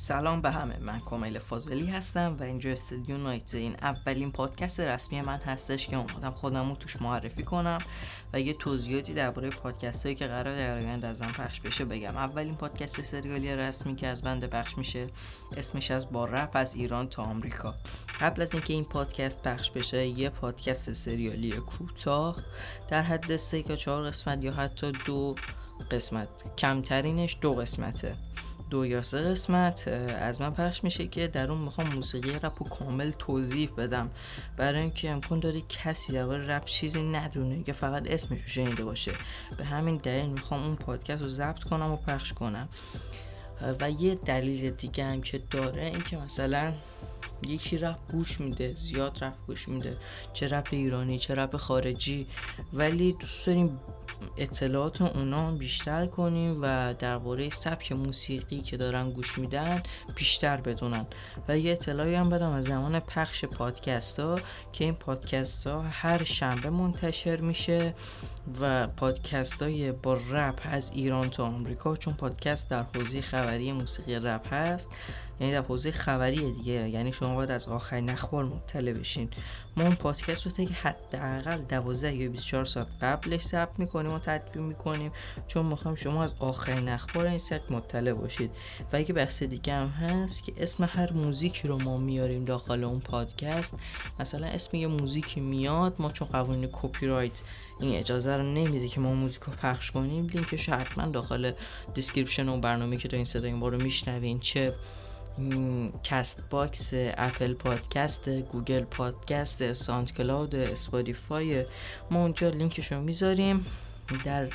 سلام به همه. من کامل فاضلی هستم و اینجا استودیو نایت این اولین پادکست رسمی من هستش که اومدم خودم رو توش معرفی کنم و یه توضیحاتی درباره پادکست هایی که قرار در آینده ازم پخش بشه بگم. اولین پادکست سریالی رسمی که از بنده پخش میشه اسمش از با رپ از ایران تا آمریکا. قبل از اینکه این پادکست پخش بشه یه پادکست سریالی کوتاه. در حد سه یا چهار قسمت یا حتی دو قسمت. کمترینش دو قسمته. دو یا سه قسمت از من پخش میشه که در اون می‌خوام موسیقی رپ و کامل توضیح بدم. برای اینکه امکان داره کسی در رپ چیزی ندونه که فقط اسمش رو شنیده باشه. به همین دلیل می‌خوام اون پادکست رو ضبط کنم و پخش کنم. و یه دلیل دیگه هم که داره اینکه مثلا یکی رپ گوش میده زیاد رپ گوش میده. چه رپ ایرانی چه رپ خارجی. ولی دوست داریم اطلاعات اونا بیشتر کنیم و درباره سبک موسیقی که دارن گوش میدن بیشتر بدونن. و یه اطلاعی هم بدم از زمان پخش پادکست ها که این پادکست ها هر شنبه منتشر میشه و پادکست های با رپ از ایران تا آمریکا چون پادکست در حوزه خبری موسیقی رپ هست. یعنی در حوزه خبری دیگه یعنی شما باید از آخرین اخبار مطلع بشین. ما اون پادکست رو که حداقل 12 یا 24 ساعت قبلش ثبت می‌کنیم و تدوین می‌کنیم. چون می‌خوام شما از آخرین اخبار این سایت مطلع باشید. و اگه بحث دیگه هم هست که اسم هر موزیکی رو ما میاریم داخل اون پادکست. مثلا اسم یه موزیکی میاد ما چون قوانین کپی رایت این اجازه رو نمیده که ما موزیک رو پخش کنیم لینکش حتما داخل description اون برنامه که تا این صدای ما رو میشنوین. چه Castbox Apple Podcast Google Podcast SoundCloud Spotify ما اونجا لینکش رو می‌ذاریم. در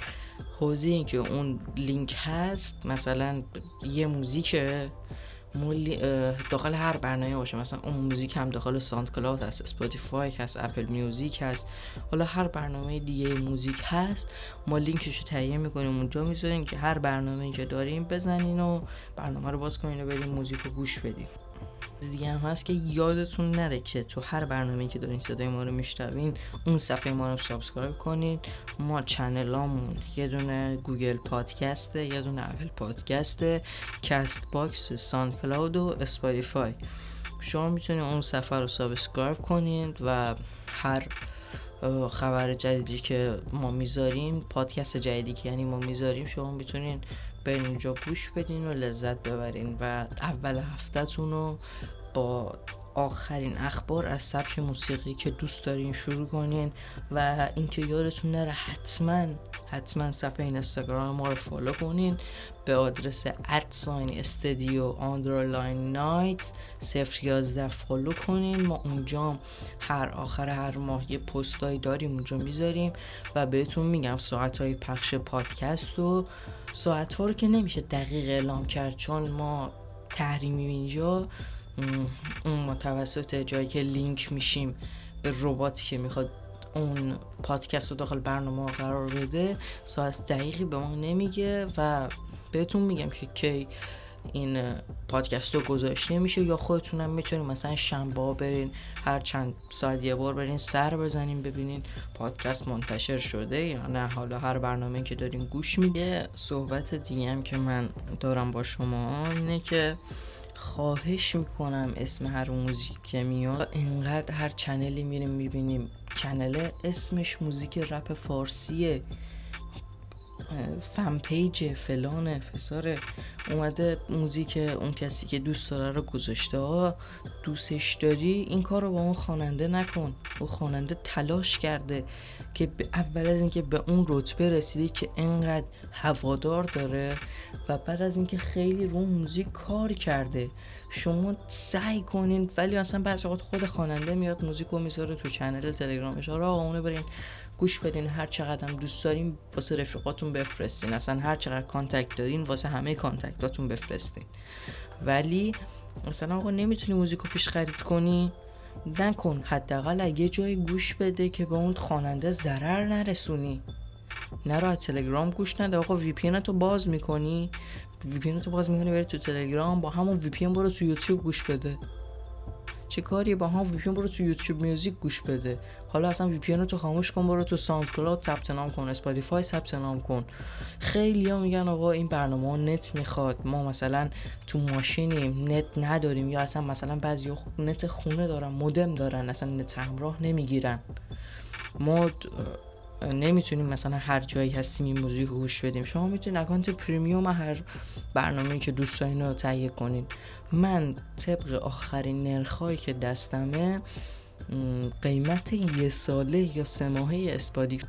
حوزه اینکه اون لینک هست مثلا یه موزیک داخل هر برنامه باشه. مثلا اون موزیک هم داخل SoundCloud هست Spotify هست Apple Music هست. حالا هر برنامه دیگه موزیک هست. ما لینکش رو تهیه می‌کنیم اونجا می‌ذاریم که هر برنامه که داریم بزنین و برنامه رو باز کنین و بریم موزیک رو گوش بدیم دیگه هم هست که یادتون نره که تو هر برنامه که دارین صدای ما رو میشنوین اون صفحه ما رو subscribe کنین. ما channel امون یه دونه Google Podcast ه یه دونه Apple Podcast ه Castbox SoundCloud و Spotify شما می‌تونید اون صفحه رو subscribe کنین و هر خبر جدیدی که ما می‌ذاریم پادکست جدیدی که یعنی ما می‌ذاریم شما می‌تونین برین اونجا گوش بدین و لذت ببرین و اول هفتهتون رو با آخرین اخبار از سبک موسیقی که دوست دارین شروع کنین و اینکه یادتون نره حتما حتما صفحه اینستاگرام ما رو follow کنین. به آدرس at sign studio underline night صفر یازده follow کنین. ما اونجا هر آخر هر ماه یه پستایی داریم اونجا می‌ذاریم و بهتون میگم ساعت های پخش پادکست و ساعت ها رو که نمیشه دقیق اعلام کرد چون ما تحریمی اینجا. اون متوسط جایی که لینک میشیم به رباتی که می‌خواد اون پادکست رو داخل برنامه قرار بده ساعت دقیقی به ما نمیگه و بهتون میگم که کی این پادکست رو گذاشته میشه یا خودتونم می‌تونین مثلا شنبه برین هر چند ساعت یه بار برین سر بزنین ببینین پادکست منتشر شده یا نه. حالا هر برنامه که دارین گوش میده صحبت دیگه هم که من دارم با شما اینه که خواهش می‌کنم اسم هر موزیک که میاد اینقدر هر channel ی میریم می‌بینیم. channel اسمش موزیک رپ فارسیه. fan page فلان فساره اومده موزیک اون کسی که دوست داره رو گذاشته. ها دوستش داری؟ این کار رو با اون خواننده نکن. او خواننده تلاش کرده که اول از اینکه به اون رتبه رسیده که انقدر هوادار داره و بعد از اینکه خیلی رو موزیک کار کرده. شما سعی کنین ولی اصلا بعضی خود خواننده میاد موزیک رو می‌ذاره تو channel تلگرامش. آقا اونو برین. گوش بدین هر چقدر دوست دارین واسه رفیقاتون بفرستین. اصلا هر چقدر contact دارین واسه همه contact اتون بفرستین. ولی مثلا آقا نمی‌تونی موزیکو پیش خرید کنی؟ نکن. حداقل اگه جای گوش بده که به اون خواننده ضرر نرسونی. نرو تلگرام گوش نده. آقا VPN تو باز می‌کنی؟ VPN تو باز می‌کنی بری تو تلگرام با همون VPN برو تو یوتیوب گوش بده. چه کاری با هم وی برو تو YouTube Music گوش بده. حالا اصلا VPN تو خاموش کن برو تو SoundCloud ثبت نام کن Spotify ثبت نام کن. خیلی ها میگن آقا این برنامه ها نت می‌خواد. ما مثلا تو ماشینیم نت نداریم یا اصلا مثلا بعضی نت خونه دارن مودم دارن اصلا نت همراه نمی‌گیرن. ما نمی‌تونیم مثلا هر جایی هستیم این موزیک گوش بدیم. شما می‌تونید account premium هر برنامه که دوست دارین رو تهیه کنین. من طبق آخرین نرخایی که دستمه قیمت یه ساله یا سه ماهه Spotify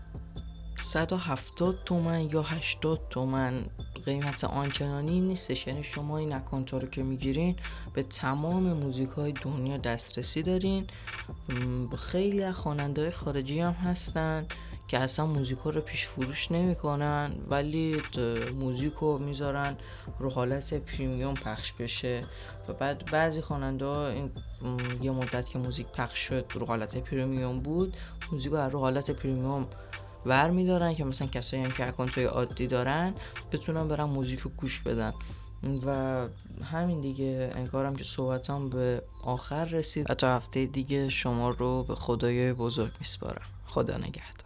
170 تومن یا 80 تومن. قیمت آنچنانی نیستش. یعنی شما این account رو که می‌گیرین به تمام موزیک های دنیا دسترسی دارین. خیلی خواننده خارجی هم هستن. که اصلا موزیک رو پیش فروش نمی‌کنن ولی موزیک رو می‌ذارن رو حالت premium پخش بشه. و بعد بعضی خواننده ها این یه مدت که موزیک پخش شد رو حالت premium بود موزیک رو رو حالت پریمیوم ور میدارن که مثلا کسایی هم که اکانت های عادی دارن بتونن برن موزیک رو گوش بدن. و همین دیگه انگارم که صحبتام به آخر رسید. و تا هفته دیگه شما رو به خدای بزرگ میسپارم. خدا نگهدار.